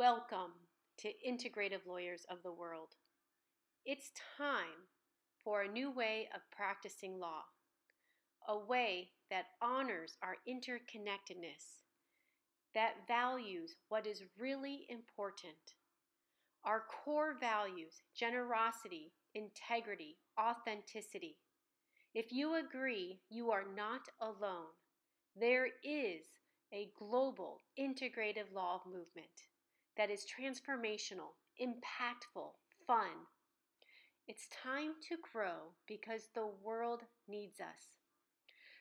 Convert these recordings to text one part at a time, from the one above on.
Welcome to Integrative Lawyers of the World. It's time for a new way of practicing law, a way that honors our interconnectedness, that values what is really important. Our core values generosity, integrity, authenticity. If you agree you are not alone, there is a global integrative law movement that is transformational, impactful, fun. It's time to grow because the world needs us.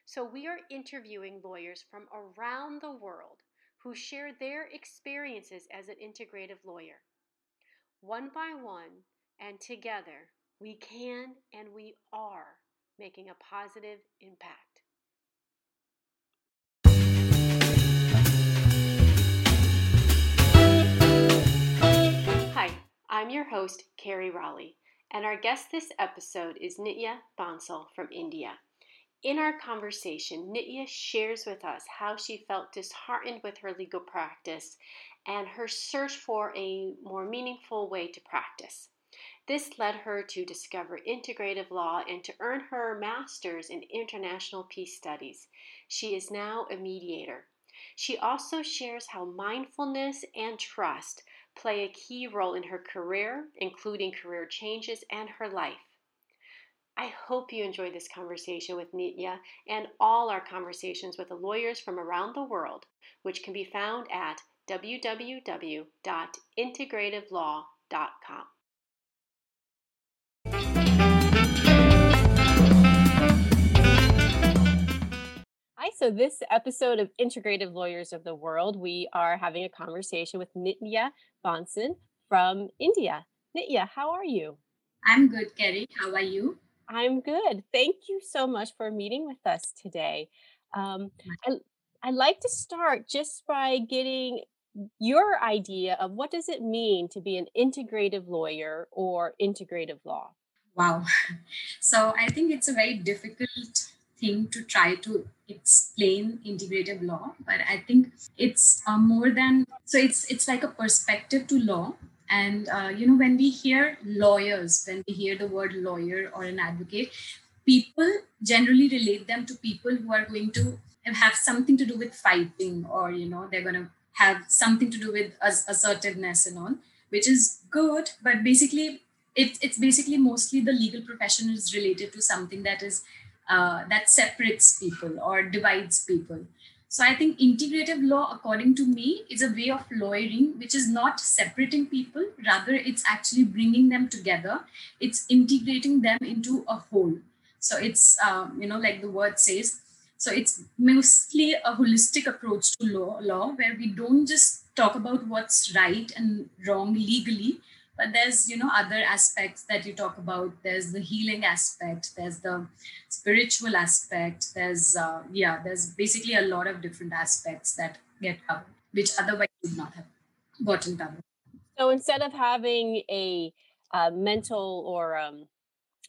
So, we are interviewing lawyers from around the world who share their experiences as an integrative lawyer. One by one and together, we can and we are making a positive impact. I'm your host, Carrie Raleigh, and our guest this episode is Nitya Bansal from India. In our conversation, Nitya shares with us how she felt disheartened with her legal practice and her search for a more meaningful way to practice. This led her to discover integrative law and to earn her master's in international peace studies. She is now a mediator. She also shares how mindfulness and trust play a key role in her career, including career changes and her life. I hope you enjoyed this conversation with Nitya and all our conversations with the lawyers from around the world, which can be found at www.integrativelaw.com. Hi, so this episode of Integrative Lawyers of the World, we are having a conversation with Nitya Bansal from India. Nitya, how are you? I'm good, Kerry. How are you? I'm good. Thank you so much for meeting with us today. Um, I, I'd like to start just by getting your idea of what does it mean to be an integrative lawyer or integrative law? Wow. So I think it's a very difficult thing to try to explain integrative law but i think it's uh, more than so it's it's like a perspective to law. And uh, you know when we hear lawyers when we hear the word lawyer or an advocate people generally relate them to people who are going to have something to do with fighting or you know they're going to have something to do with assertiveness and all which is good. But basically it, it's basically mostly the legal profession is related to something that is uh, that separates people or divides people. So I think integrative law, according to me, is a way of lawyering which is not separating people, rather, it's actually bringing them together. It's integrating them into a whole. So it's, um, you know, like the word says, so it's mostly a holistic approach to law, law where we don't just talk about what's right and wrong legally, but there's you know other aspects that you talk about there's the healing aspect there's the spiritual aspect there's uh, yeah there's basically a lot of different aspects that get covered which otherwise would not have gotten covered so instead of having a uh, mental or um,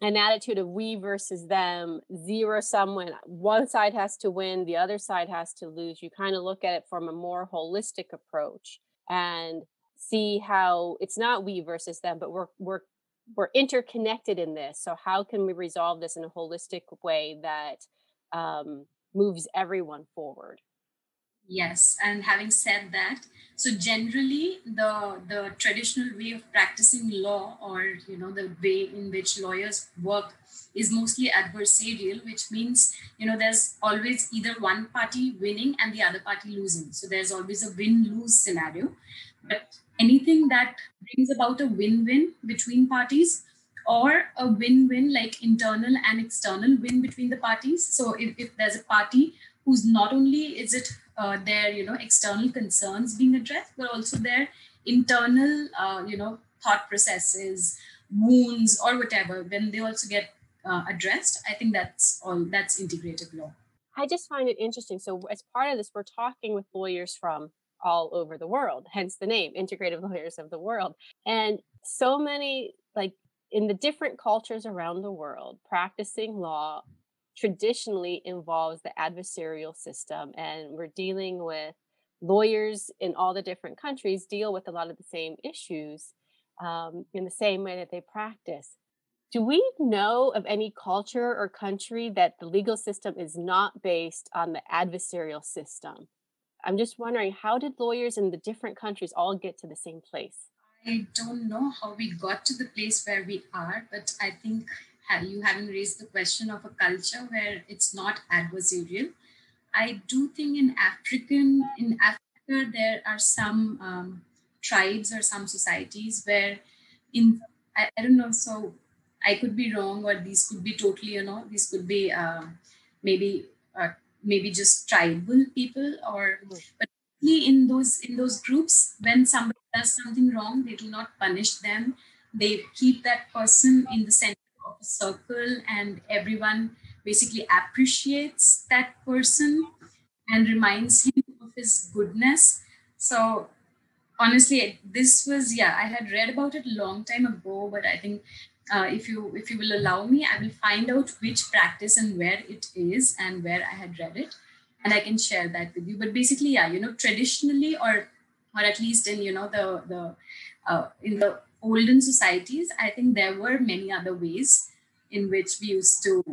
an attitude of we versus them, zero sum when one side has to win, the other side has to lose. You kind of look at it from a more holistic approach and see how it's not we versus them, but we're we're we're interconnected in this. So how can we resolve this in a holistic way that um, moves everyone forward? Yes, and having said that, so generally the the traditional way of practicing law, or you know the way in which lawyers work, is mostly adversarial, which means you know there's always either one party winning and the other party losing. So there's always a win lose scenario. But anything that brings about a win-win between parties or a win-win like internal and external win between the parties. So if, if there's a party who's not only is it uh, their you know external concerns being addressed but also their internal uh, you know thought processes wounds or whatever when they also get uh, addressed i think that's all that's integrative law. I just find it interesting. So as part of this we're talking with lawyers from all over the world, hence the name Integrative Lawyers of the World. And so many, like in the different cultures around the world, practicing law traditionally involves the adversarial system. And we're dealing with lawyers in all the different countries deal with a lot of the same issues um, in the same way that they practice. Do we know of any culture or country that the legal system is not based on the adversarial system? I'm just wondering how did lawyers in the different countries all get to the same place? I don't know how we got to the place where we are, but I think you having raised the question of a culture where it's not adversarial. I do think in African in Africa there are some um, tribes or some societies where in I, I, don't know so I could be wrong or these could be totally you know these could be uh, maybe uh, maybe just tribal people or hmm. but in those in those groups when somebody does something wrong they do not punish them. They keep that person in the center of a circle and everyone basically appreciates that person and reminds him of his goodness. So honestly this was yeah i had read about it a long time ago but i think uh, if you if you will allow me i will find out which practice and where it is and where i had read it and i can share that with you. But basically yeah you know traditionally or or at least in you know the the uh, in the olden societies i think there were many other ways in which we used to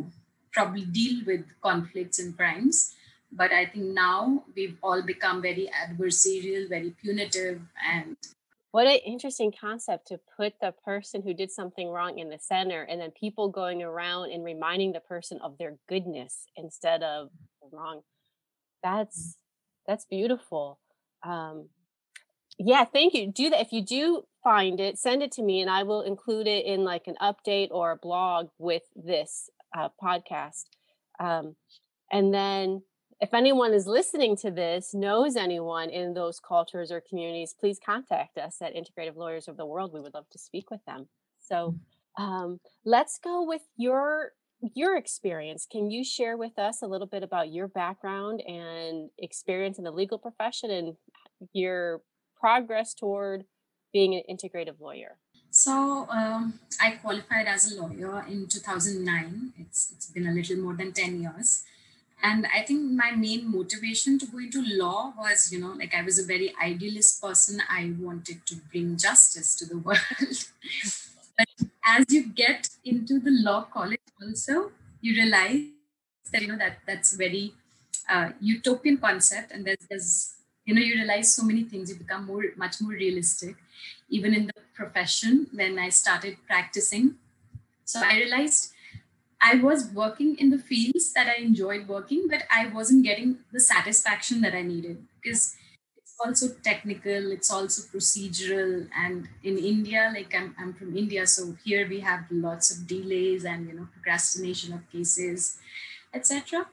probably deal with conflicts and crimes. But i think now we've all become very adversarial very punitive and what an interesting concept to put the person who did something wrong in the center and then people going around and reminding the person of their goodness instead of wrong. That's that's beautiful. Um yeah thank you. Do that. If you do find it send it to me and i will include it in like an update or a blog with this uh, podcast. Um and then if anyone is listening to this knows anyone in those cultures or communities please contact us at integrative lawyers of the world. We would love to speak with them. So mm. um, let's go with your your experience. Can you share with us a little bit about your background and experience in the legal profession and your progress toward being an integrative lawyer? So um, i qualified as a lawyer in 2009 it's, it's been a little more than 10 years and i think my main motivation to go into law was you know like i was a very idealist person. I wanted to bring justice to the world. But as you get into the law college also you realize that you know that that's very uh, utopian concept. And there's, there's you know you realize so many things. You become more much more realistic. Even in the profession when i started practicing so i realized I was working in the fields that I enjoyed working, but I wasn't getting the satisfaction that I needed because it's also technical, it's also procedural. And in India, like I'm, I'm from India, so here we have lots of delays and you know procrastination of cases, etc.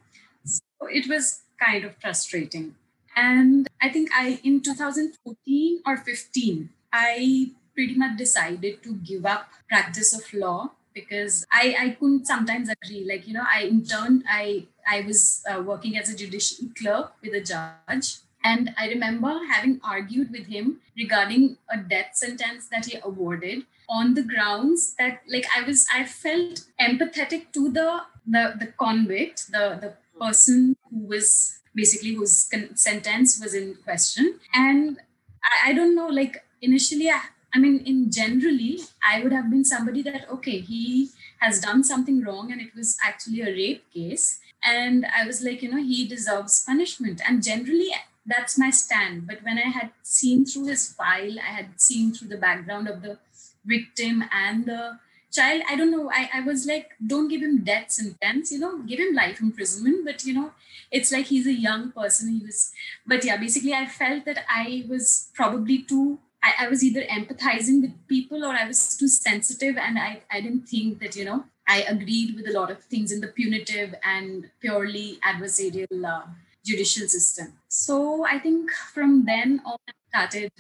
So it was kind of frustrating. And I think I in 2014 or 15, I pretty much decided to give up practice of law because I, I couldn't sometimes agree. Like, you know, I interned, I, I was uh, working as a judicial clerk with a judge. And I remember having argued with him regarding a death sentence that he awarded on the grounds that like I was I felt empathetic to the the, the convict, the, the person who was basically whose sentence was in question. And I, I don't know, like initially I, I mean, in generally, I would have been somebody that, okay, he has done something wrong and it was actually a rape case. And I was like, you know, he deserves punishment. And generally, that's my stand. But when I had seen through his file, I had seen through the background of the victim and the child, I don't know, I, I was like, don't give him death sentence, you know, give him life imprisonment. But, you know, it's like he's a young person. He was, but yeah, basically, I felt that I was probably too I, I was either empathizing with people or I was too sensitive and I, I didn't think that, you know, I agreed with a lot of things in the punitive and purely adversarial uh, judicial system. So I think from then on, I started,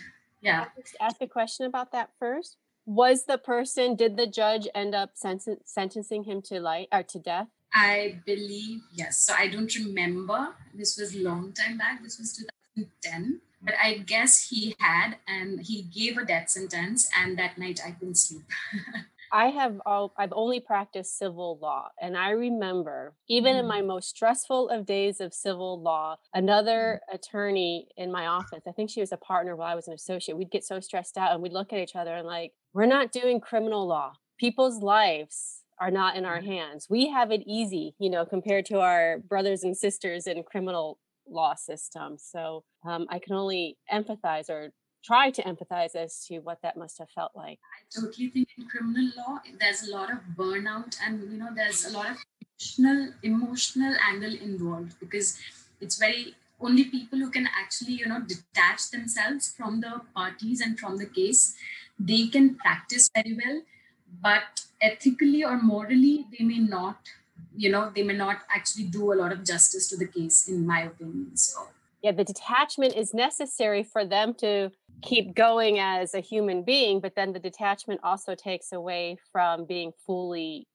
yeah. Ask a question about that first. Was the person, did the judge end up sen- sentencing him to life or to death? I believe yes. So I don't remember. This was long time back. This was 2010 but I guess he had, and he gave a death sentence, and that night I couldn't sleep. I have all I've only practiced civil law and I remember even mm. in my most stressful of days of civil law another mm. attorney in my office I think she was a partner while I was an associate we'd get so stressed out and we'd look at each other and like we're not doing criminal law people's lives are not in our mm. hands we have it easy you know compared to our brothers and sisters in criminal law system so um, I can only empathize or try to empathize as to what that must have felt like. I totally think in criminal law there's a lot of burnout and you know there's a lot of emotional emotional angle involved because it's very only people who can actually you know detach themselves from the parties and from the case they can practice very well but ethically or morally they may not you know they may not actually do a lot of justice to the case in my opinion so yeah the detachment is necessary for them to keep going as a human being, but then the detachment also takes away from being fully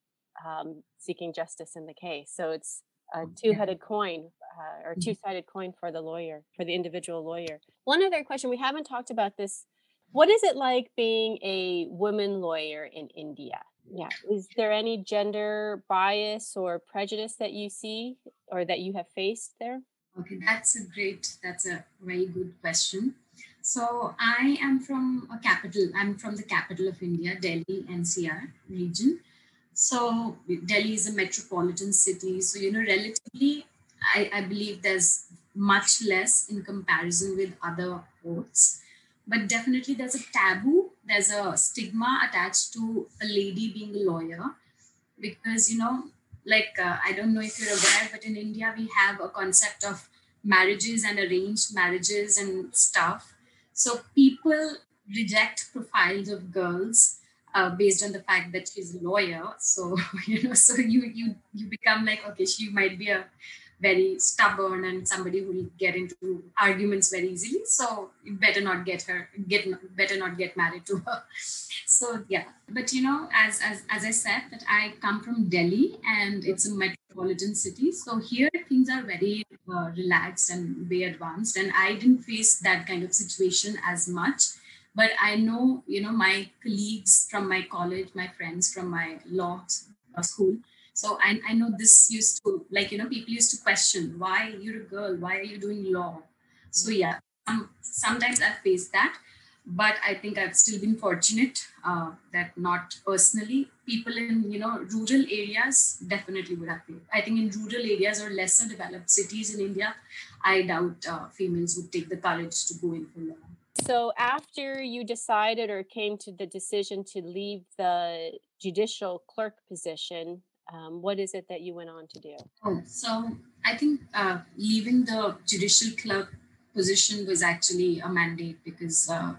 um, seeking justice in the case. So it's a mm, two-headed coin uh, or mm-hmm. two-sided coin for the lawyer, for the individual lawyer. One other question we haven't talked about this. What is it like being a woman lawyer in India? Yeah, is there any gender bias or prejudice that you see or that you have faced there? Okay, that's a great, that's a very good question. So I am from a capital. I'm from the capital of India, Delhi NCR region. So Delhi is a metropolitan city. So you know, relatively, I, I believe there's much less in comparison with other ports. But definitely, there's a taboo. There's a stigma attached to a lady being a lawyer, because you know, like uh, I don't know if you're aware, but in India we have a concept of marriages and arranged marriages and stuff so people reject profiles of girls uh, based on the fact that she's a lawyer. So you know, so you you you become like, okay, she might be a very stubborn and somebody who will get into arguments very easily. So you better not get her get better not get married to her. So yeah, but you know, as as as I said, that I come from Delhi and it's a metropolitan city. So here things are very uh, relaxed and way advanced, and I didn't face that kind of situation as much. But I know, you know, my colleagues from my college, my friends from my law school, so I, I know this used to like you know people used to question why you're a girl? Why are you doing law? So yeah um, sometimes i faced that but i think i've still been fortunate uh, that not personally. People in you know rural areas definitely would have i think in rural areas or lesser developed cities in india i doubt uh, females would take the courage to go in for law. So after you decided or came to the decision to leave the judicial clerk position um, what is it that you went on to do? Oh, so I think uh, leaving the judicial clerk position was actually a mandate because uh,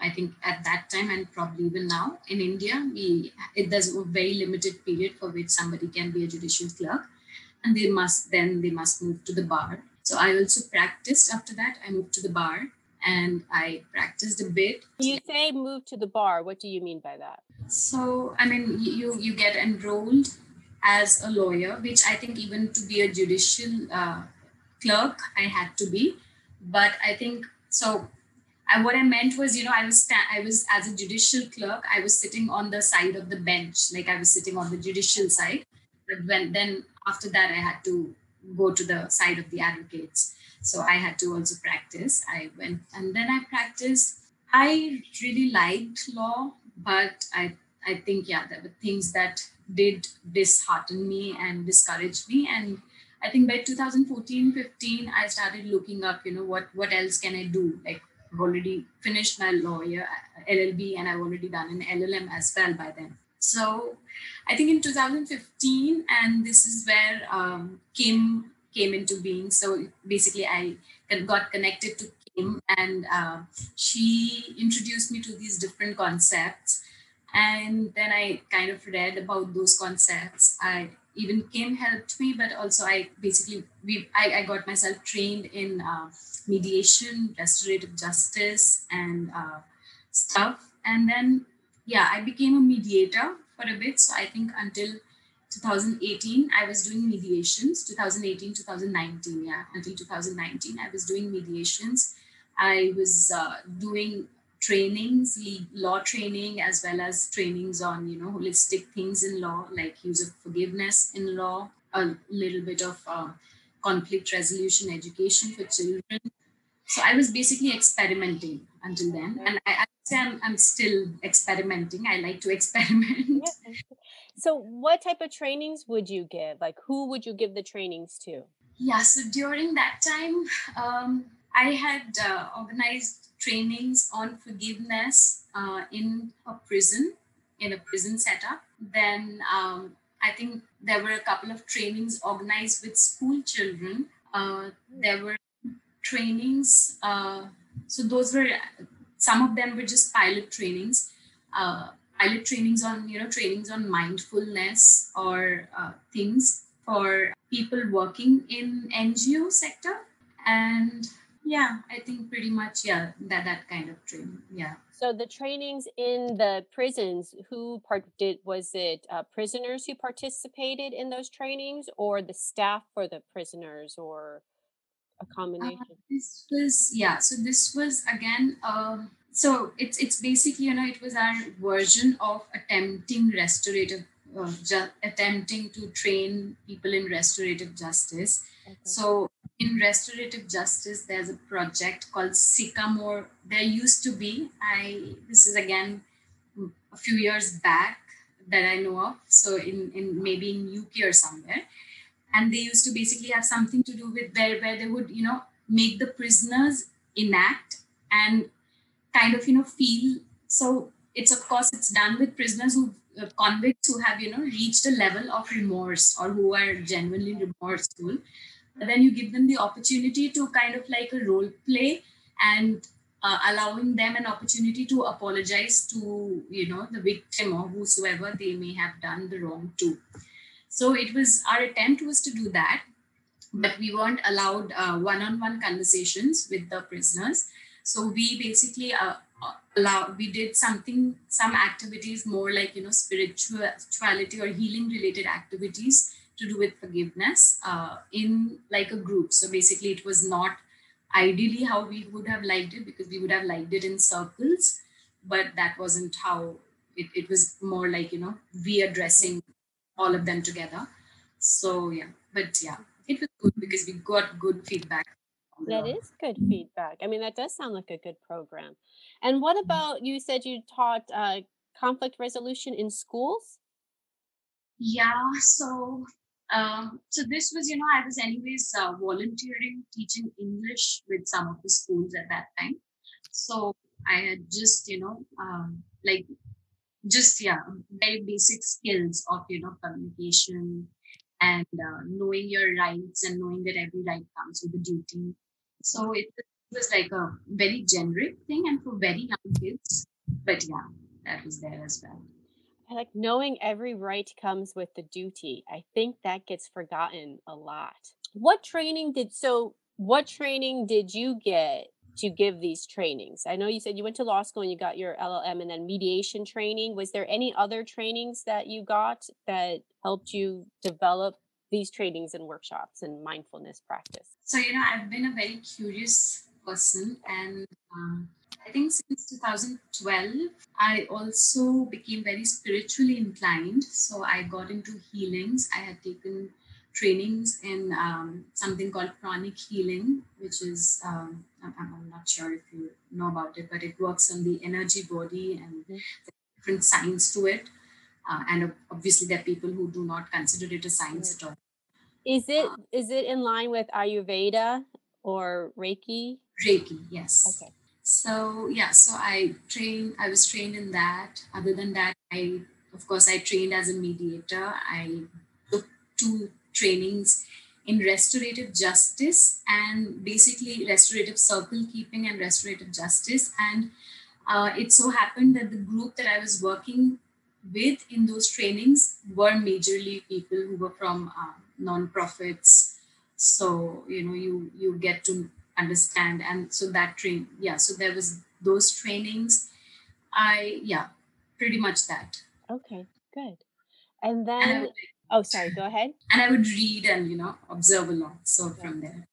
I think at that time and probably even now in India, we it, there's a very limited period for which somebody can be a judicial clerk, and they must then they must move to the bar. So I also practiced after that. I moved to the bar and I practiced a bit. You say move to the bar. What do you mean by that? So I mean you you get enrolled as a lawyer, which I think even to be a judicial uh, clerk, I had to be. But I think so. I, what I meant was, you know, I was I was as a judicial clerk, I was sitting on the side of the bench, like I was sitting on the judicial side. But when then after that, I had to go to the side of the advocates. So I had to also practice. I went and then I practiced. I really liked law, but I I think yeah, there were things that did dishearten me and discourage me. And i think by 2014 15 i started looking up you know what what else can i do? Like i've already finished my lawyer llb and i've already done an llm as well by then. So i think in 2015 and this is where um, kim came into being. So basically i got connected to kim and uh, she introduced me to these different concepts and then i kind of read about those concepts. I even kim helped me but also i basically we i, I got myself trained in uh, mediation restorative justice and uh, stuff. And then yeah i became a mediator for a bit. So i think until 2018 i was doing mediations. 2018 2019 yeah until 2019 i was doing mediations. I was uh, doing trainings, law training, as well as trainings on, you know, holistic things in law, like use of forgiveness in law, a little bit of uh, conflict resolution education for children. So I was basically experimenting until then. And I, I say I'm, I'm still experimenting. I like to experiment. So what type of trainings would you give? Like who would you give the trainings to? Yeah, so during that time, um, I had uh, organized trainings on forgiveness uh, in a prison, in a prison setup. Then um, I think there were a couple of trainings organized with school children. Uh, there were trainings. Uh, so those were some of them were just pilot trainings. Uh, pilot trainings on you know trainings on mindfulness or uh, things for people working in NGO sector and yeah i think pretty much yeah that that kind of training yeah. So the trainings in the prisons who part did was it uh, prisoners who participated in those trainings or the staff for the prisoners or a uh, combination? uh, this was yeah so this was again um so it's it's basically you know it was our version of attempting restorative uh, ju- attempting to train people in restorative justice so in restorative justice there's a project called sycamore. There used to be i this is again a few years back that i know of so in, in maybe in uk or somewhere. And they used to basically have something to do with where, where they would you know make the prisoners enact and kind of you know feel so it's of course it's done with prisoners who uh, convicts who have you know reached a level of remorse or who are genuinely remorseful then you give them the opportunity to kind of like a role play and uh, allowing them an opportunity to apologize to you know the victim or whosoever they may have done the wrong to. So it was our attempt was to do that but we weren't allowed uh, one-on-one conversations with the prisoners. So we basically uh, uh allow we did something some activities more like you know spirituality or healing related activities to do with forgiveness uh, in like a group. So basically, it was not ideally how we would have liked it because we would have liked it in circles, but that wasn't how it, it was more like, you know, we addressing all of them together. So, yeah, but yeah, it was good because we got good feedback. That is good feedback. I mean, that does sound like a good program. And what mm-hmm. about you said you taught uh, conflict resolution in schools? Yeah, so um, so this was, you know, I was anyways uh, volunteering teaching English with some of the schools at that time. So I had just, you know, um, like just yeah, very basic skills of you know communication and uh, knowing your rights and knowing that every right comes with a duty. So it was like a very generic thing and for very young kids. But yeah, that was there as well like knowing every right comes with the duty. I think that gets forgotten a lot. What training did so what training did you get to give these trainings? I know you said you went to law school and you got your LLM and then mediation training. Was there any other trainings that you got that helped you develop these trainings and workshops and mindfulness practice? So, you know, I've been a very curious person and um, I think since 2012, I also became very spiritually inclined. So I got into healings. I had taken trainings in um, something called pranic healing, which is, um, I'm, I'm, not sure if you know about it, but it works on the energy body and mm-hmm. different science to it. Uh, and obviously, there are people who do not consider it a science at all. Is it uh, is it in line with Ayurveda or Reiki? Reiki, yes. Okay. So yeah, so I trained. I was trained in that. Other than that, I of course I trained as a mediator. I took two trainings in restorative justice and basically restorative circle keeping and restorative justice. And uh, it so happened that the group that I was working with in those trainings were majorly people who were from uh, non-profits. So you know, you you get to understand. And so that train yeah so there was those trainings. I yeah pretty much that. Okay good. And then and would, oh sorry go ahead. and i would read and you know observe a lot so from there.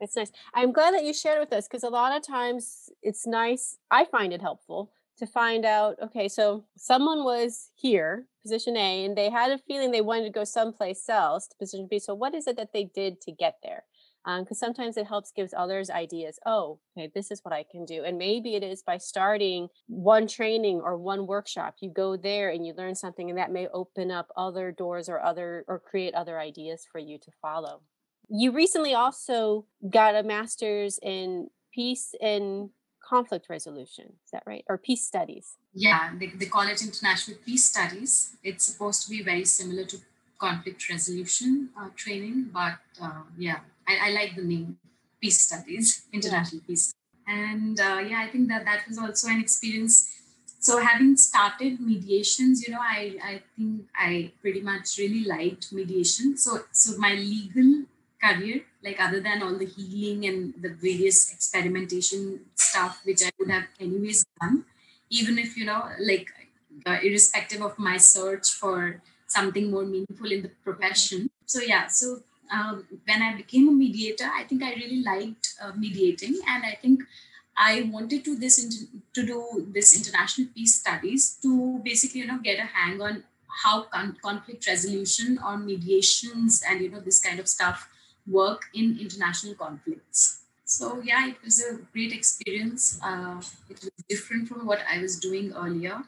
It's nice. I'm glad that you shared with us because a lot of times it's nice. I find it helpful to find out okay, so someone was here, position A, and they had a feeling they wanted to go someplace else to position B. So, what is it that they did to get there? Because um, sometimes it helps gives others ideas. Oh, okay, this is what I can do. And maybe it is by starting one training or one workshop. You go there and you learn something, and that may open up other doors or other or create other ideas for you to follow. You recently also got a master's in peace and conflict resolution. Is that right? Or peace studies? Yeah, they, they call it international peace studies. It's supposed to be very similar to conflict resolution uh, training, but uh, yeah, I, I, like the name peace studies, international yeah. peace. And uh, yeah, I think that that was also an experience. So having started mediations, you know, I, I think I pretty much really liked mediation. So so my legal career like other than all the healing and the various experimentation stuff which i would have anyways done even if you know like uh, irrespective of my search for something more meaningful in the profession. So yeah so um, when i became a mediator i think i really liked uh, mediating and i think i wanted to this inter- to do this international peace studies to basically you know get a hang on how con- conflict resolution or mediations and you know this kind of stuff work in international conflicts. So yeah, it was a great experience. Uh, it was different from what I was doing earlier.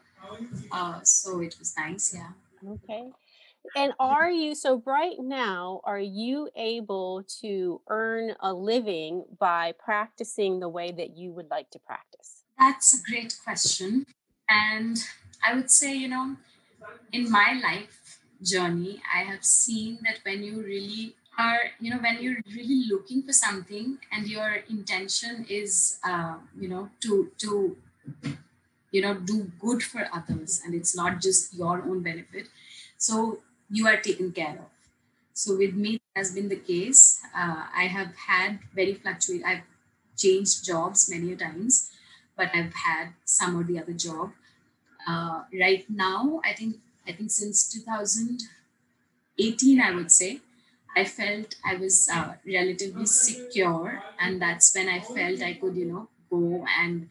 Uh, so it was nice, yeah. Okay. And are you so right now, are you able to earn a living by practicing the way that you would like to practice? That's a great question. And I would say, you know, in my life journey, I have seen that when you really are you know when you're really looking for something and your intention is uh, you know to to you know do good for others and it's not just your own benefit so you are taken care of. So with me has been the case. Uh, i have had very fluctuate i've changed jobs many times but i've had some or the other job. Uh, right now i think i think since 2018 i would say I felt I was uh, relatively secure, and that's when I felt I could, you know, go and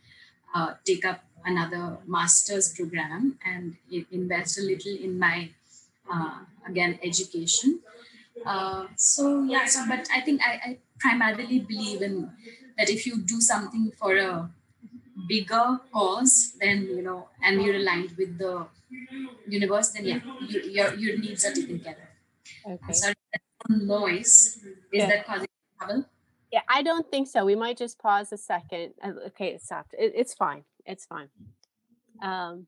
uh, take up another master's program and invest a little in my uh, again education. Uh, so yeah, so but I think I, I primarily believe in that if you do something for a bigger cause, then you know, and you're aligned with the universe, then yeah, you, your your needs are taken care of. Okay. Noise. Is yeah. that causing trouble? Yeah, I don't think so. We might just pause a second. Uh, okay, it stopped. It, it's fine. It's fine. Um,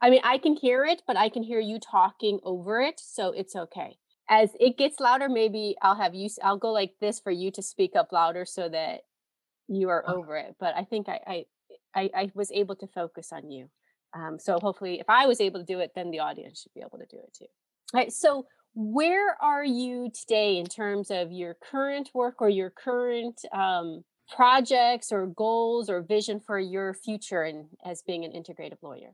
I mean, I can hear it, but I can hear you talking over it, so it's okay. As it gets louder, maybe I'll have you. I'll go like this for you to speak up louder so that you are over it. But I think I I I, I was able to focus on you. Um, so hopefully, if I was able to do it, then the audience should be able to do it too. All right. So where are you today in terms of your current work or your current um, projects or goals or vision for your future and as being an integrative lawyer?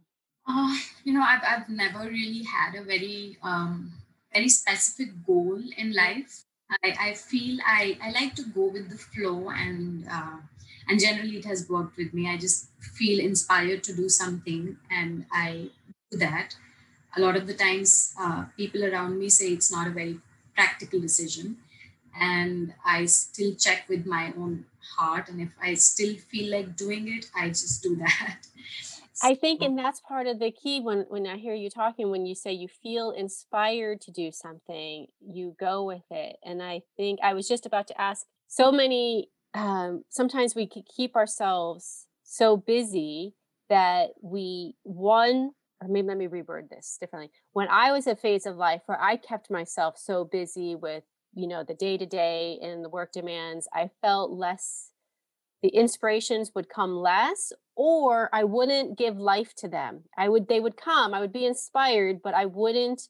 Uh, you know, I've, I've never really had a very um, very specific goal in life. I, I feel I, I like to go with the flow and uh, and generally it has worked with me. I just feel inspired to do something and I do that a lot of the times uh, people around me say it's not a very practical decision. And i still check with my own heart. And if i still feel like doing it i just do that. I think and that's part of the key when when i hear you talking when you say you feel inspired to do something you go with it. And i think i was just about to ask so many um, sometimes we keep ourselves so busy that we one or maybe let me reword this differently. When I was a phase of life where I kept myself so busy with, you know, the day to day and the work demands, I felt less, the inspirations would come less, or I wouldn't give life to them. I would, they would come, I would be inspired, but I wouldn't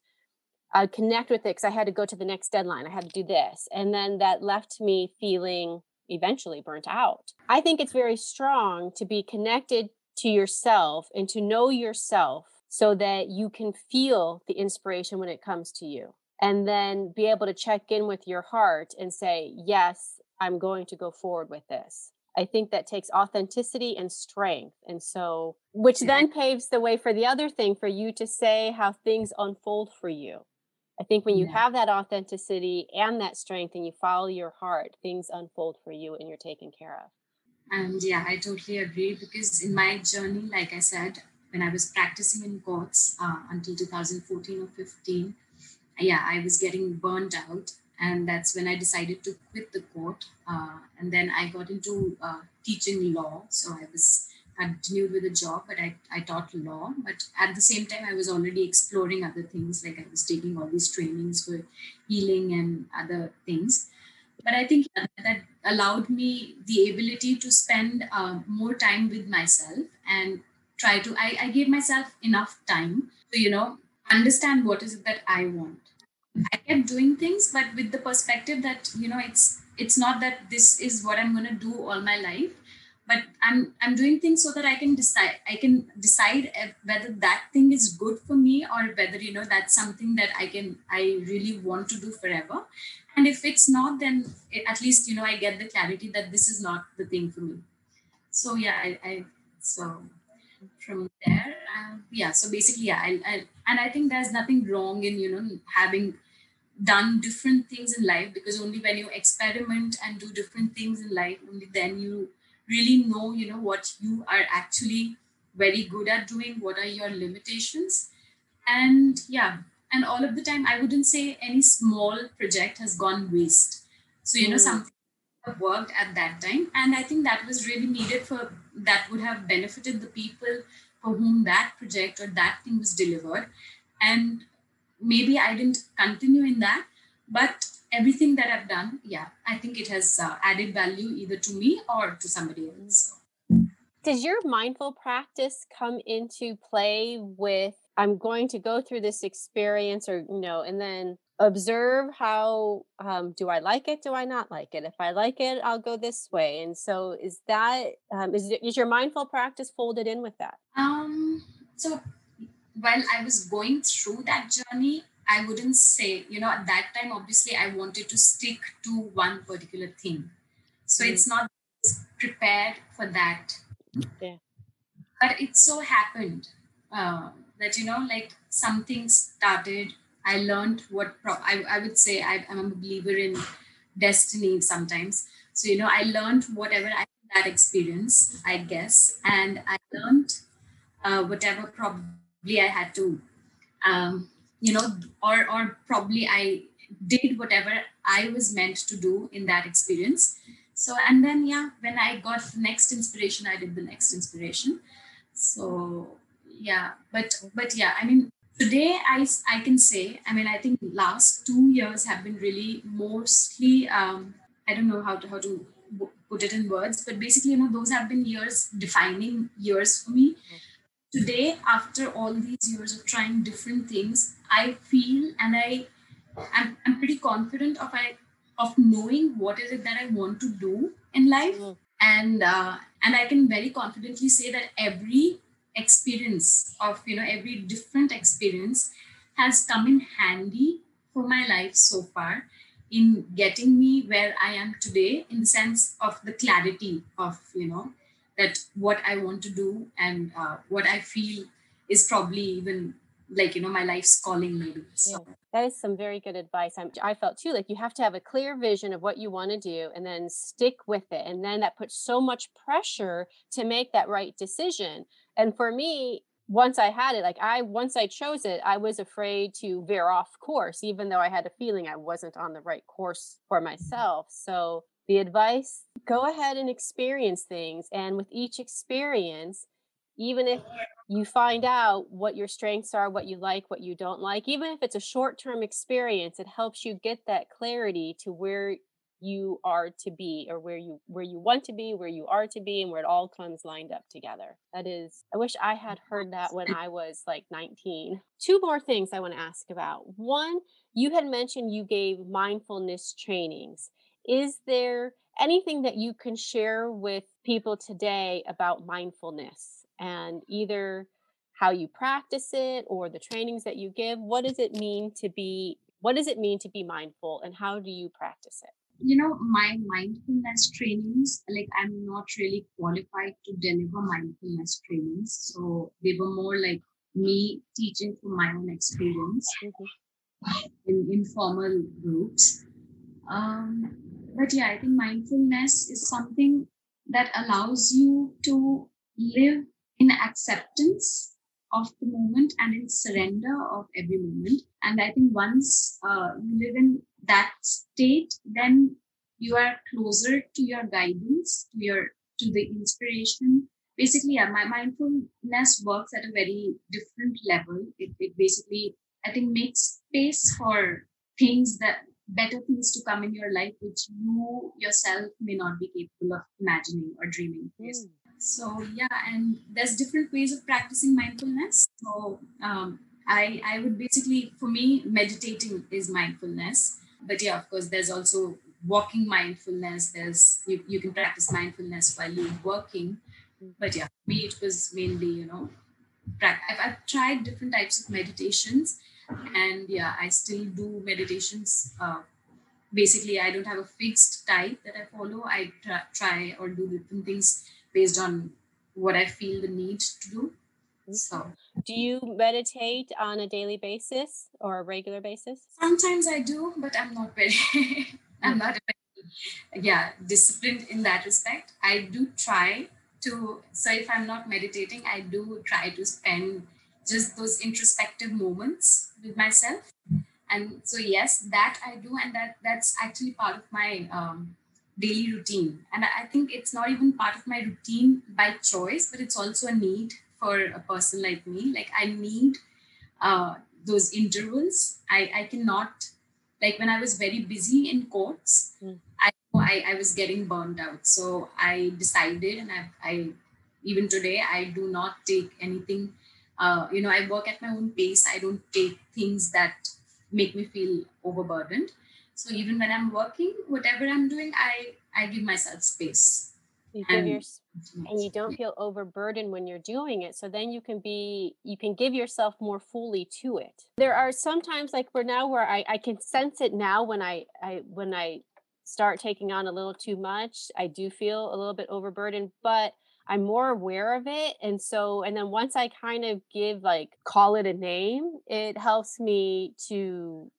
uh, connect with it because I had to go to the next deadline. I had to do this. And then that left me feeling eventually burnt out. I think it's very strong to be connected to yourself and to know yourself so that you can feel the inspiration when it comes to you and then be able to check in with your heart and say yes I'm going to go forward with this. I think that takes authenticity and strength. And so, which then paves the way for the other thing for you to say how things unfold for you. I think when you yeah. have that authenticity and that strength and you follow your heart, things unfold for you and you're taken care of. And yeah, I totally agree because in my journey, like I said, when I was practicing in courts uh, until 2014 or 15, yeah, I was getting burned out. And that's when I decided to quit the court. Uh, and then I got into uh, teaching law. So I was continued with the job, but I, I taught law. But at the same time, I was already exploring other things, like I was taking all these trainings for healing and other things. But I think that allowed me the ability to spend uh, more time with myself and try to, I, I gave myself enough time to, you know, understand what is it that I want. I kept doing things, but with the perspective that, you know, it's, it's not that this is what I'm going to do all my life but i'm i'm doing things so that i can decide i can decide whether that thing is good for me or whether you know that's something that i can i really want to do forever and if it's not then it, at least you know i get the clarity that this is not the thing for me so yeah i, I so from there. Yeah so basically yeah I, I and i think there's nothing wrong in you know having done different things in life because only when you experiment and do different things in life only then you really know you know what you are actually very good at doing what are your limitations. And yeah and all of the time i wouldn't say any small project has gone waste. So you know mm. something worked at that time and i think that was really needed for that would have benefited the people for whom that project or that thing was delivered and maybe i didn't continue in that but everything that I've done, yeah, I think it has uh, added value either to me or to somebody else. Does your mindful practice come into play with I'm going to go through this experience or you know, and then observe how um, do I like it? Do I not like it? If I like it, I'll go this way. And so, is that um, is is your mindful practice folded in with that? Um. So while I was going through that journey, I wouldn't say, you know, at that time, obviously, I wanted to stick to one particular thing. So mm. it's not prepared for that. Yeah. But it so happened uh, that, you know, like something started. I learned what pro- I, I would say I, I'm a believer in destiny sometimes. So, you know, I learned whatever I that experience, I guess, and I learned uh, whatever probably I had to um, you know or or probably i did whatever i was meant to do in that experience so and then yeah when i got the next inspiration i did the next inspiration so yeah but but yeah i mean today i i can say i mean i think last two years have been really mostly um i don't know how to how to put it in words but basically you know those have been years defining years for me today after all these years of trying different things i feel and i i'm, I'm pretty confident of i of knowing what is it that i want to do in life mm. and uh, and i can very confidently say that every experience of you know every different experience has come in handy for my life so far in getting me where i am today in the sense of the clarity of you know that what I want to do and uh, what I feel is probably even like you know my life's calling maybe. So. yeah, that is some very good advice. I'm, i felt too like you have to have a clear vision of what you want to do and then stick with it. And then that puts so much pressure to make that right decision and for me once i had it like i once i chose it i was afraid to veer off course even though i had a feeling i wasn't on the right course for myself so the advice go ahead and experience things. And with each experience, even if you find out what your strengths are, what you like, what you don't like, even if it's a short term experience, it helps you get that clarity to where you are to be or where you where you want to be where you are to be and where it all comes lined up together. That is i wish i had heard that when i was like 19 two more things i want to ask about. One you had mentioned you gave mindfulness trainings. Is there anything that you can share with people today about mindfulness and either how you practice it or the trainings that you give? What does it mean to be what does it mean to be mindful and how do you practice it? You know, my mindfulness trainings, like I'm not really qualified to deliver mindfulness trainings. So they were more like me teaching from my own experience mm-hmm. in informal groups. Um, but yeah, I think mindfulness is something that allows you to live in acceptance of the moment and in surrender of every moment. And I think once uh, you live in that state, then you are closer to your guidance, to your to the inspiration. Basically, yeah, my mindfulness works at a very different level. It, it basically, I think, makes space for things that better things to come in your life, which you yourself may not be capable of imagining or dreaming. Mm. So yeah, and there's different ways of practicing mindfulness. So um, I I would basically, for me, meditating is mindfulness. But yeah, of course, there's also walking mindfulness. There's you, you can practice mindfulness while you're working. But yeah, for me it was mainly you know, I've, I've tried different types of meditations and yeah i still do meditations uh, basically i don't have a fixed type that i follow i try, try or do different things based on what i feel the need to do. So do you meditate on a daily basis or a regular basis? Sometimes i do but i'm not very i'm not very, yeah disciplined in that respect. I do try to so if i'm not meditating i do try to spend just those introspective moments with myself. And so yes that i do and that that's actually part of my um, daily routine and I, think it's not even part of my routine by choice but it's also a need for a person like me like i need uh, those intervals i i cannot like when i was very busy in courts mm. I, I i was getting burned out so i decided and i i even today i do not take anything uh, you know, I work at my own pace. I don't take things that make me feel overburdened. So even when I'm working, whatever I'm doing, I I give myself space. You give and, your, and you don't feel overburdened when you're doing it. So then you can be you can give yourself more fully to it. There are sometimes like we're now where I, I can sense it now when I, I when I start taking on a little too much. I do feel a little bit overburdened, but I'm more aware of it. And so, and then once I kind of give, like, call it a name, it helps me to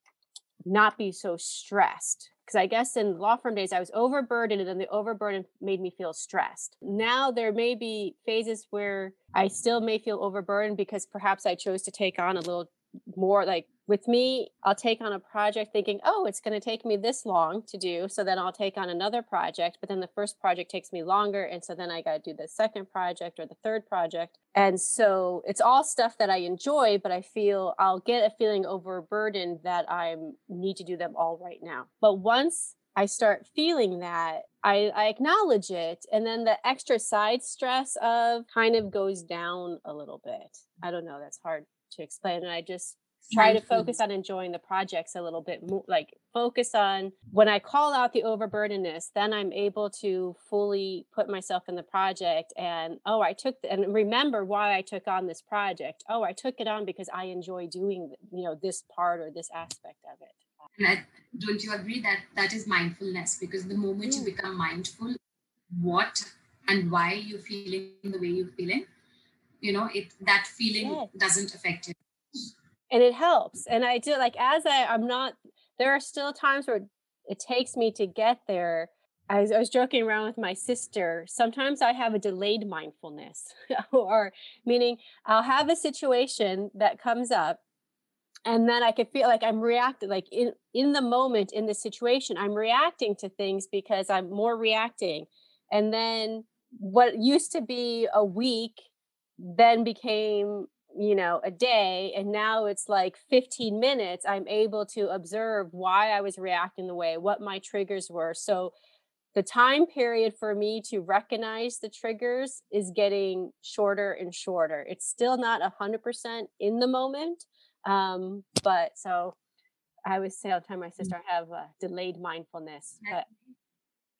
not be so stressed. Because I guess in law firm days, I was overburdened, and then the overburden made me feel stressed. Now there may be phases where I still may feel overburdened because perhaps I chose to take on a little more like with me, I'll take on a project thinking, oh, it's going to take me this long to do. So then I'll take on another project, but then the first project takes me longer. And so then I got to do the second project or the third project. And so it's all stuff that I enjoy, but I feel I'll get a feeling overburdened that I need to do them all right now. But once I start feeling that, I, I acknowledge it. And then the extra side stress of kind of goes down a little bit. I don't know, that's hard to explain. And I just try to focus on enjoying the projects a little bit more like focus on when i call out the overburdenedness then i'm able to fully put myself in the project and oh i took the, and remember why i took on this project. Oh i took it on because i enjoy doing you know this part or this aspect of it. And I, don't you agree that that is mindfulness? Because the moment mm. you become mindful what and why you're feeling the way you're feeling you know it that feeling yes. doesn't affect you and it helps and i do like as i i'm not there are still times where it takes me to get there. I was, I was joking around with my sister sometimes i have a delayed mindfulness or meaning i'll have a situation that comes up and then i could feel like i'm reacting like in in the moment in the situation i'm reacting to things because i'm more reacting and then what used to be a week then became you know a day and now it's like 15 minutes i'm able to observe why i was reacting the way what my triggers were. So the time period for me to recognize the triggers is getting shorter and shorter. It's still not 100% in the moment um, but so i always say all the time my mm. sister i have a delayed mindfulness but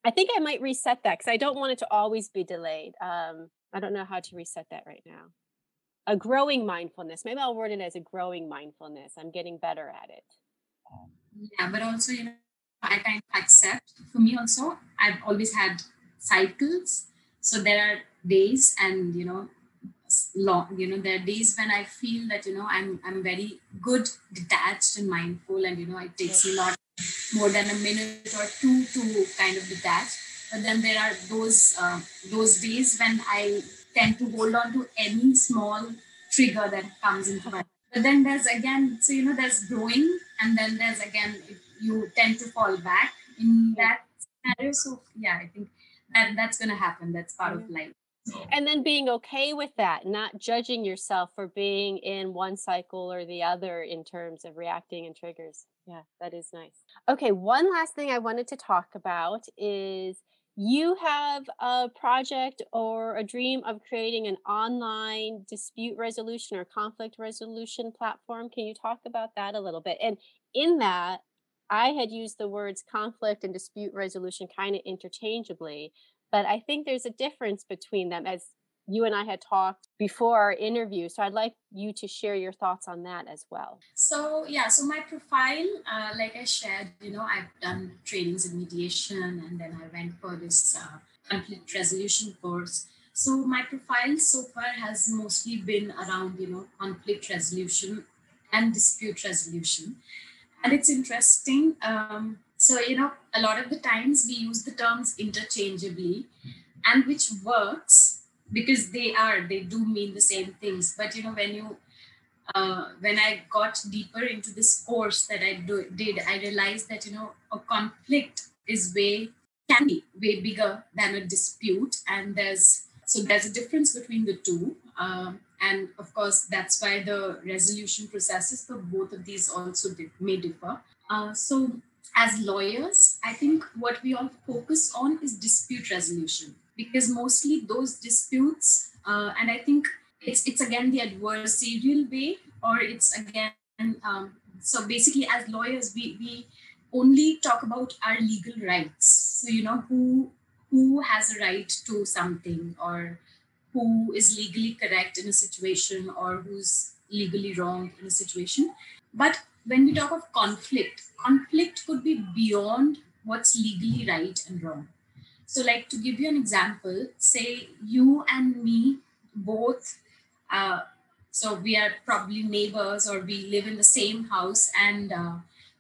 i think i might reset that because i don't want it to always be delayed um, i don't know how to reset that right now a growing mindfulness. Maybe I'll word it as a growing mindfulness. I'm getting better at it. Yeah, but also, you know, I kind of accept. For me also, I've always had cycles. So there are days and you know long you know there are days when i feel that you know i'm i'm very good detached and mindful and you know it takes me not more than a minute or two to kind of detach but then there are those uh, those days when i tend to hold on to any small trigger that comes into my but then there's again so you know there's growing and then there's again you tend to fall back in mm-hmm. that scenario. So yeah i think that that's going to happen. That's part of mm-hmm. life. And then being okay with that not judging yourself for being in one cycle or the other in terms of reacting and triggers. Yeah that is nice. Okay one last thing i wanted to talk about is you have a project or a dream of creating an online dispute resolution or conflict resolution platform can you talk about that a little bit? And in that i had used the words conflict and dispute resolution kind of interchangeably but I think there's a difference between them as you and I had talked before our interview. So I'd like you to share your thoughts on that as well. So, yeah, so my profile, uh, like I shared, you know, I've done trainings in mediation and then I went for this uh, conflict resolution course. So, my profile so far has mostly been around, you know, conflict resolution and dispute resolution. And it's interesting. Um, so, you know, a lot of the times we use the terms interchangeably, and which works because they are, they do mean the same things. But, you know, when you, uh, when I got deeper into this course that I do, did, I realized that, you know, a conflict is way, can be way bigger than a dispute. And there's, so there's a difference between the two. Um, and of course, that's why the resolution processes for both of these also may differ. Uh, so as lawyers, I think what we all focus on is dispute resolution because mostly those disputes, uh, and I think it's it's again the adversarial way, or it's again um, so basically as lawyers we we only talk about our legal rights. So you know who who has a right to something or who is legally correct in a situation or who's legally wrong in a situation. But when we talk of conflict, conflict could be beyond what's legally right and wrong. So, like to give you an example, say you and me both, uh, so we are probably neighbors or we live in the same house, and uh,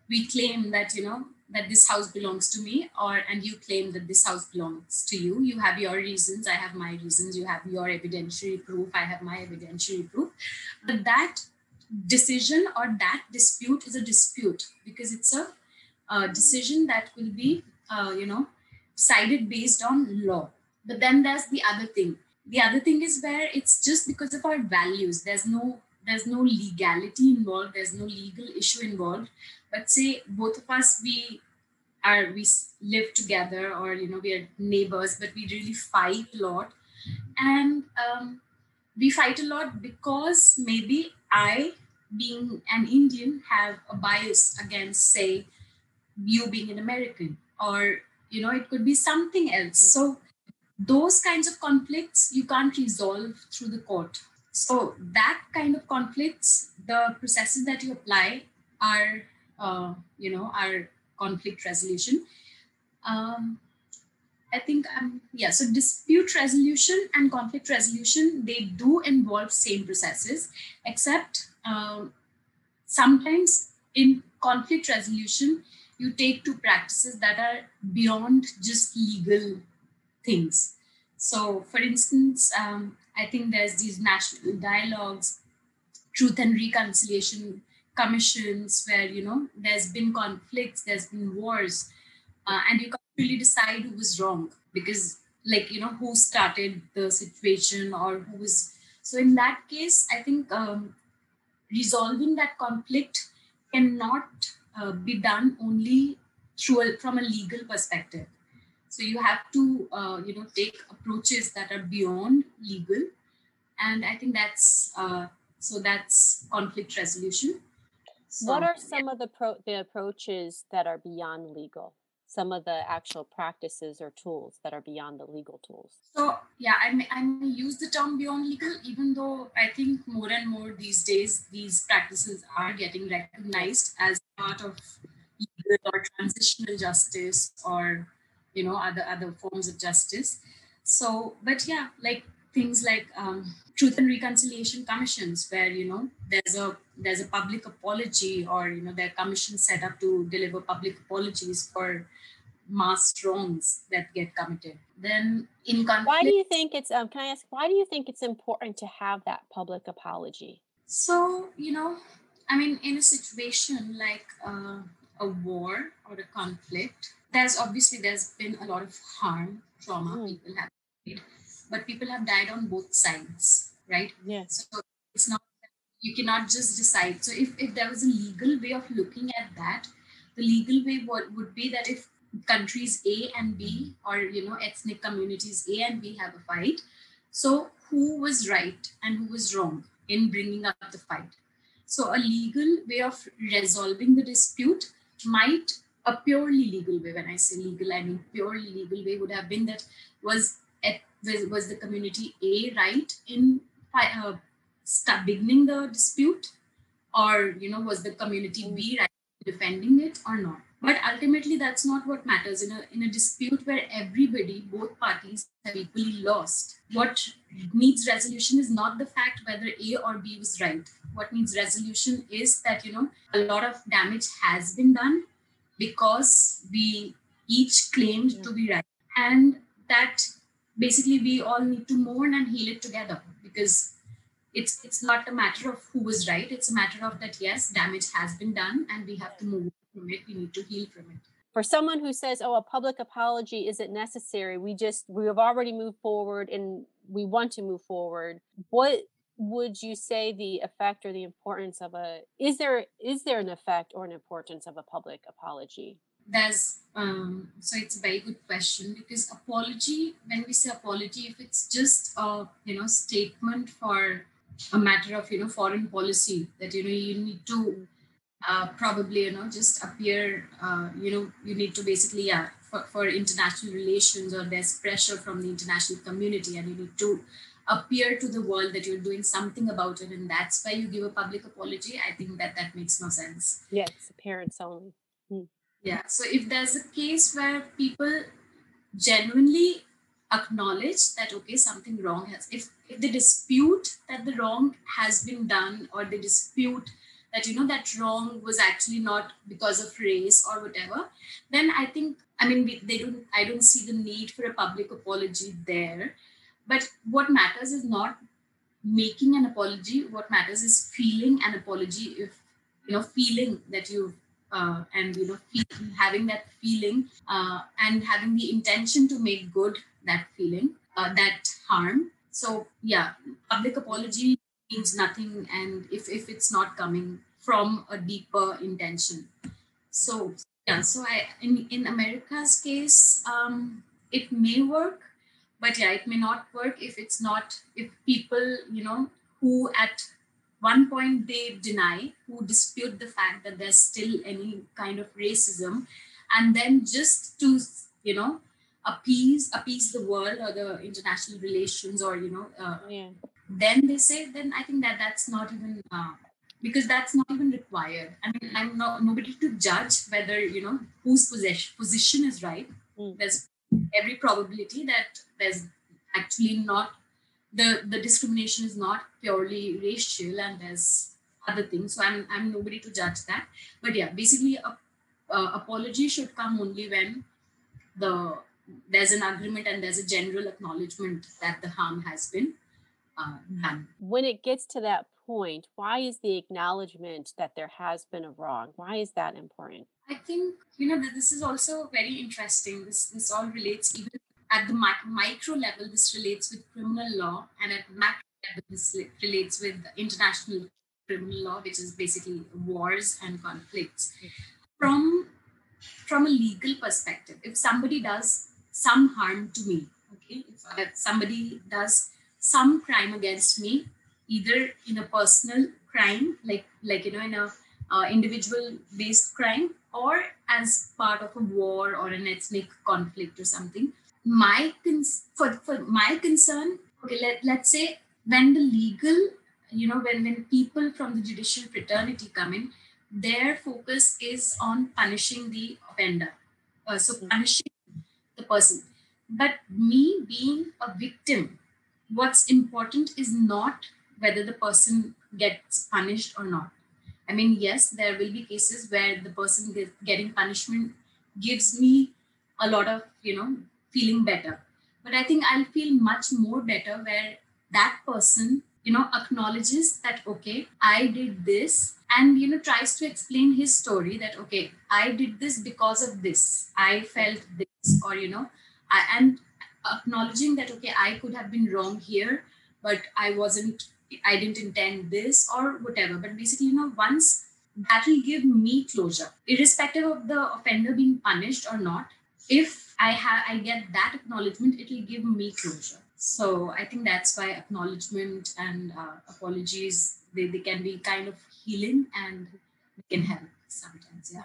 we claim that you know that this house belongs to me, or and you claim that this house belongs to you. You have your reasons, I have my reasons. You have your evidentiary proof, I have my evidentiary proof. But that decision or that dispute is a dispute because it's a, a decision that will be, uh, you know, decided based on law. But then there's the other thing. The other thing is where it's just because of our values. There's no there's no legality involved. There's no legal issue involved. But say both of us we are we live together or you know we are neighbors, but we really fight a lot, and um, we fight a lot because maybe I being an Indian have a bias against, say, you being an American, or you know, it could be something else. So those kinds of conflicts you can't resolve through the court. So that kind of conflicts, the processes that you apply are, uh, you know, are conflict resolution. Um, I think um yeah. So dispute resolution and conflict resolution they do involve same processes, except um, sometimes in conflict resolution you take to practices that are beyond just legal things. So, for instance, um, I think there's these national dialogues, truth and reconciliation commissions where you know there's been conflicts, there's been wars, uh, and you can't really decide who was wrong because, like you know, who started the situation or who was. So in that case, I think um, resolving that conflict cannot uh, be done only through a, from a legal perspective. So you have to uh, you know take approaches that are beyond legal. And i think that's uh, so that's conflict resolution. So, what are some yeah. of the pro- the approaches that are beyond legal some of the actual practices or tools that are beyond the legal tools? So, yeah, I may, I may use the term beyond legal, even though I think more and more these days these practices are getting recognized as part of legal or transitional justice or you know other other forms of justice so but yeah like things like um, truth and reconciliation commissions where you know there's a there's a public apology or you know there are commissions set up to deliver public apologies for mass wrongs that get committed. Then in conflict, why do you think it's um, can i ask why do you think it's important to have that public apology? So you know i mean in a situation like uh, a war or a conflict there's obviously there's been a lot of harm trauma mm. people have made but people have died on both sides right? Yes. So it's not you cannot just decide. So if, if there was a legal way of looking at that the legal way would, would be that if countries a and b or you know ethnic communities a and b have a fight. So who was right and who was wrong in bringing up the fight? So a legal way of resolving the dispute might a purely legal way when i say legal i mean purely legal way would have been that was was the community a right in uh, beginning the dispute? Or you know was the community b right defending it or not but ultimately that's not what matters. In a in a dispute where everybody both parties have equally lost what needs resolution is not the fact whether a or b was right. What needs resolution is that you know a lot of damage has been done because we each claimed yeah. to be right. And that basically we all need to mourn and heal it together because it's it's not a matter of who was right. It's a matter of that yes damage has been done and we have to move from it we need to heal from it. For someone who says oh a public apology isn't necessary we just we have already moved forward and we want to move forward. What would you say the effect or the importance of a is there is there an effect or an importance of a public apology? There's um, so it's a very good question because apology when we say apology if it's just a you know statement for a matter of you know foreign policy that you know you need to uh, probably you know just appear uh, you know you need to basically yeah for, for international relations or there's pressure from the international community and you need to appear to the world that you're doing something about it and that's why you give a public apology. I think that that makes no sense. Yes appearance only. Hmm. yeah so if there's a case where people genuinely acknowledge that okay something wrong has if if they dispute that the wrong has been done or they dispute that you know that wrong was actually not because of race or whatever then i think i mean we, they don't i don't see the need for a public apology there but what matters is not making an apology what matters is feeling an apology if you know feeling that you've uh, and you know feel, having that feeling uh, and having the intention to make good that feeling, uh, that harm. So yeah, public apology means nothing, and if if it's not coming from a deeper intention. So yeah, so I in in America's case, um, it may work, but yeah, it may not work if it's not if people you know who at one point they deny who dispute the fact that there's still any kind of racism and then just to you know appease appease the world or the international relations or you know uh, yeah. Then they say then i think that that's not even uh, because that's not even required. I mean i'm not nobody to judge whether you know whose possession position is right. Mm. there's every probability that there's actually not the the discrimination is not purely racial and there's other things. So i'm i'm nobody to judge that. But yeah basically a, a apology should come only when the there's an agreement and there's a general acknowledgement that the harm has been uh, done. When it gets to that point, why is the acknowledgement that there has been a wrong? Why is that important? I think you know this is also very interesting. This this all relates even at the micro level. This relates with criminal law, and at macro level, this relates with international criminal law, which is basically wars and conflicts. From from a legal perspective, if somebody does some harm to me. Okay, if somebody does some crime against me, either in a personal crime, like like you know, in a uh, individual based crime, or as part of a war or an ethnic conflict or something. My cons- for for my concern, okay, let let's say when the legal, you know, when when people from the judicial fraternity come in, their focus is on punishing the offender. Uh, so Mm. punishing the person. But me being a victim, what's important is not whether the person gets punished or not. I mean, yes, there will be cases where the person getting punishment gives me a lot of, you know, feeling better. But I think I'll feel much more better where that person, you know, acknowledges that, okay, I did this and, you know, tries to explain his story that, okay, I did this because of this. I felt this, or, you know, I, and acknowledging that, okay, I could have been wrong here, but I wasn't I didn't intend this or whatever. But basically, you know, once that will give me closure, irrespective of the offender being punished or not. If I have I get that acknowledgement, it will give me closure. So I think that's why acknowledgement and uh, apologies they, they can be kind of healing and can help sometimes. Yeah.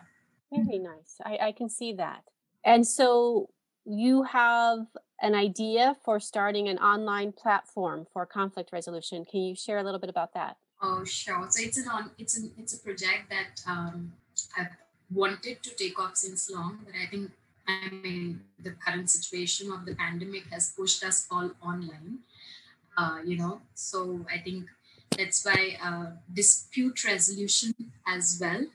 Very nice. I, I can see that. And so you have an idea for starting an online platform for conflict resolution. Can you share a little bit about that? Oh, sure. So it's an it's an it's a project that um, I've wanted to take off since long, but I think I mean the current situation of the pandemic has pushed us all online. Uh, you know, so I think that's why uh, dispute resolution as well.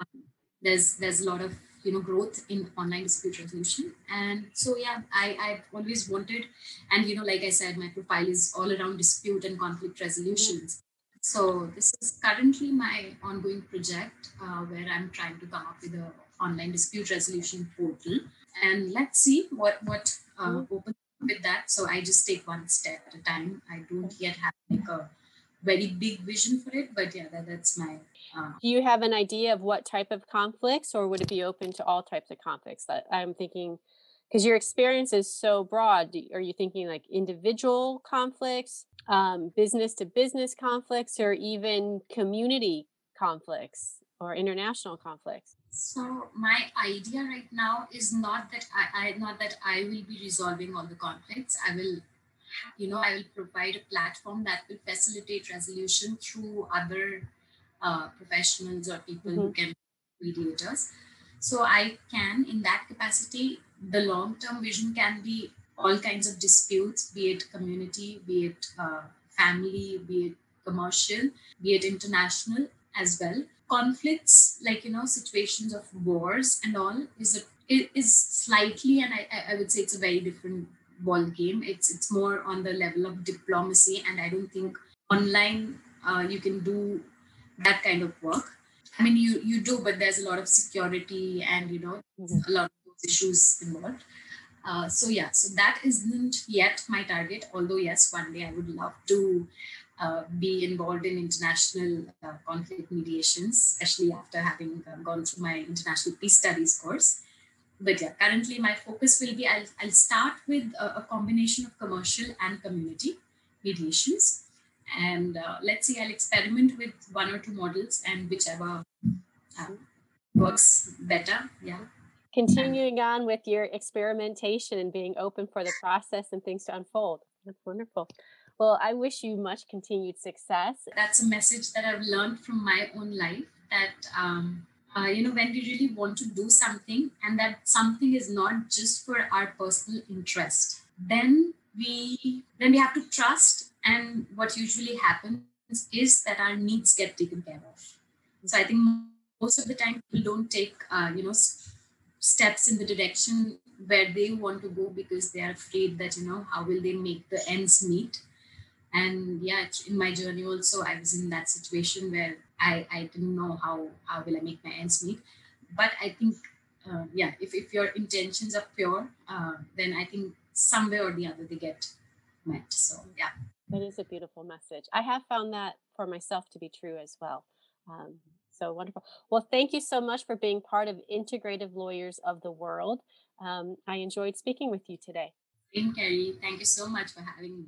Um, there's there's a lot of you know growth in online dispute resolution. And so yeah i i've always wanted and you know like i said my profile is all around dispute and conflict resolutions. So this is currently my ongoing project uh, where i'm trying to come up with a online dispute resolution portal. And let's see what what uh, opens with that. So i just take one step at a time. I don't yet have like a very big vision for it but yeah that, that's my uh, Do you have an idea of what type of conflicts, or would it be open to all types of conflicts? That I'm thinking, because your experience is so broad. Are you thinking like individual conflicts, um, business to business conflicts, or even community conflicts or international conflicts? So my idea right now is not that I, I not that I will be resolving all the conflicts. I will, you know, I will provide a platform that will facilitate resolution through other uh, professionals or people who can be mediators. So I can, in that capacity, the long-term vision can be all kinds of disputes, be it community, be it uh, family, be it commercial, be it international as well. Conflicts like you know situations of wars and all is a it is slightly and I, I would say it's a very different ball game it's it's more on the level of diplomacy and i don't think online uh, you can do that kind of work i mean you you do but there's a lot of security and you know Mhm. a lot of those issues involved uh, so yeah so that isn't yet my target although yes one day i would love to uh, be involved in international uh, conflict mediations, especially after having uh, gone through my international peace studies course. But yeah, currently my focus will be I'll, I'll start with a, a combination of commercial and community mediations. And uh, let's see, I'll experiment with one or two models and whichever uh, works better. Yeah. Continuing on with your experimentation and being open for the process and things to unfold. That's wonderful. Well, I wish you much continued success. that's a message that I've learned from my own life that um, uh, you know when we really want to do something and that something is not just for our personal interest, then we then we have to trust. And what usually happens is that our needs get taken care of. So I think most of the time people don't take uh, you know steps in the direction where they want to go because they are afraid that you know how will they make the ends meet. And yeah in my journey also i was in that situation where i i didn't know how how will i make my ends meet. But i think uh, yeah if, if your intentions are pure uh, then i think some way or the other they get met. So yeah That is a beautiful message. I have found that for myself to be true as well. Um, so wonderful. Well, thank you so much for being part of Integrative Lawyers of the World. Um, I enjoyed speaking with you today. Thank you, Carrie, thank you so much for having me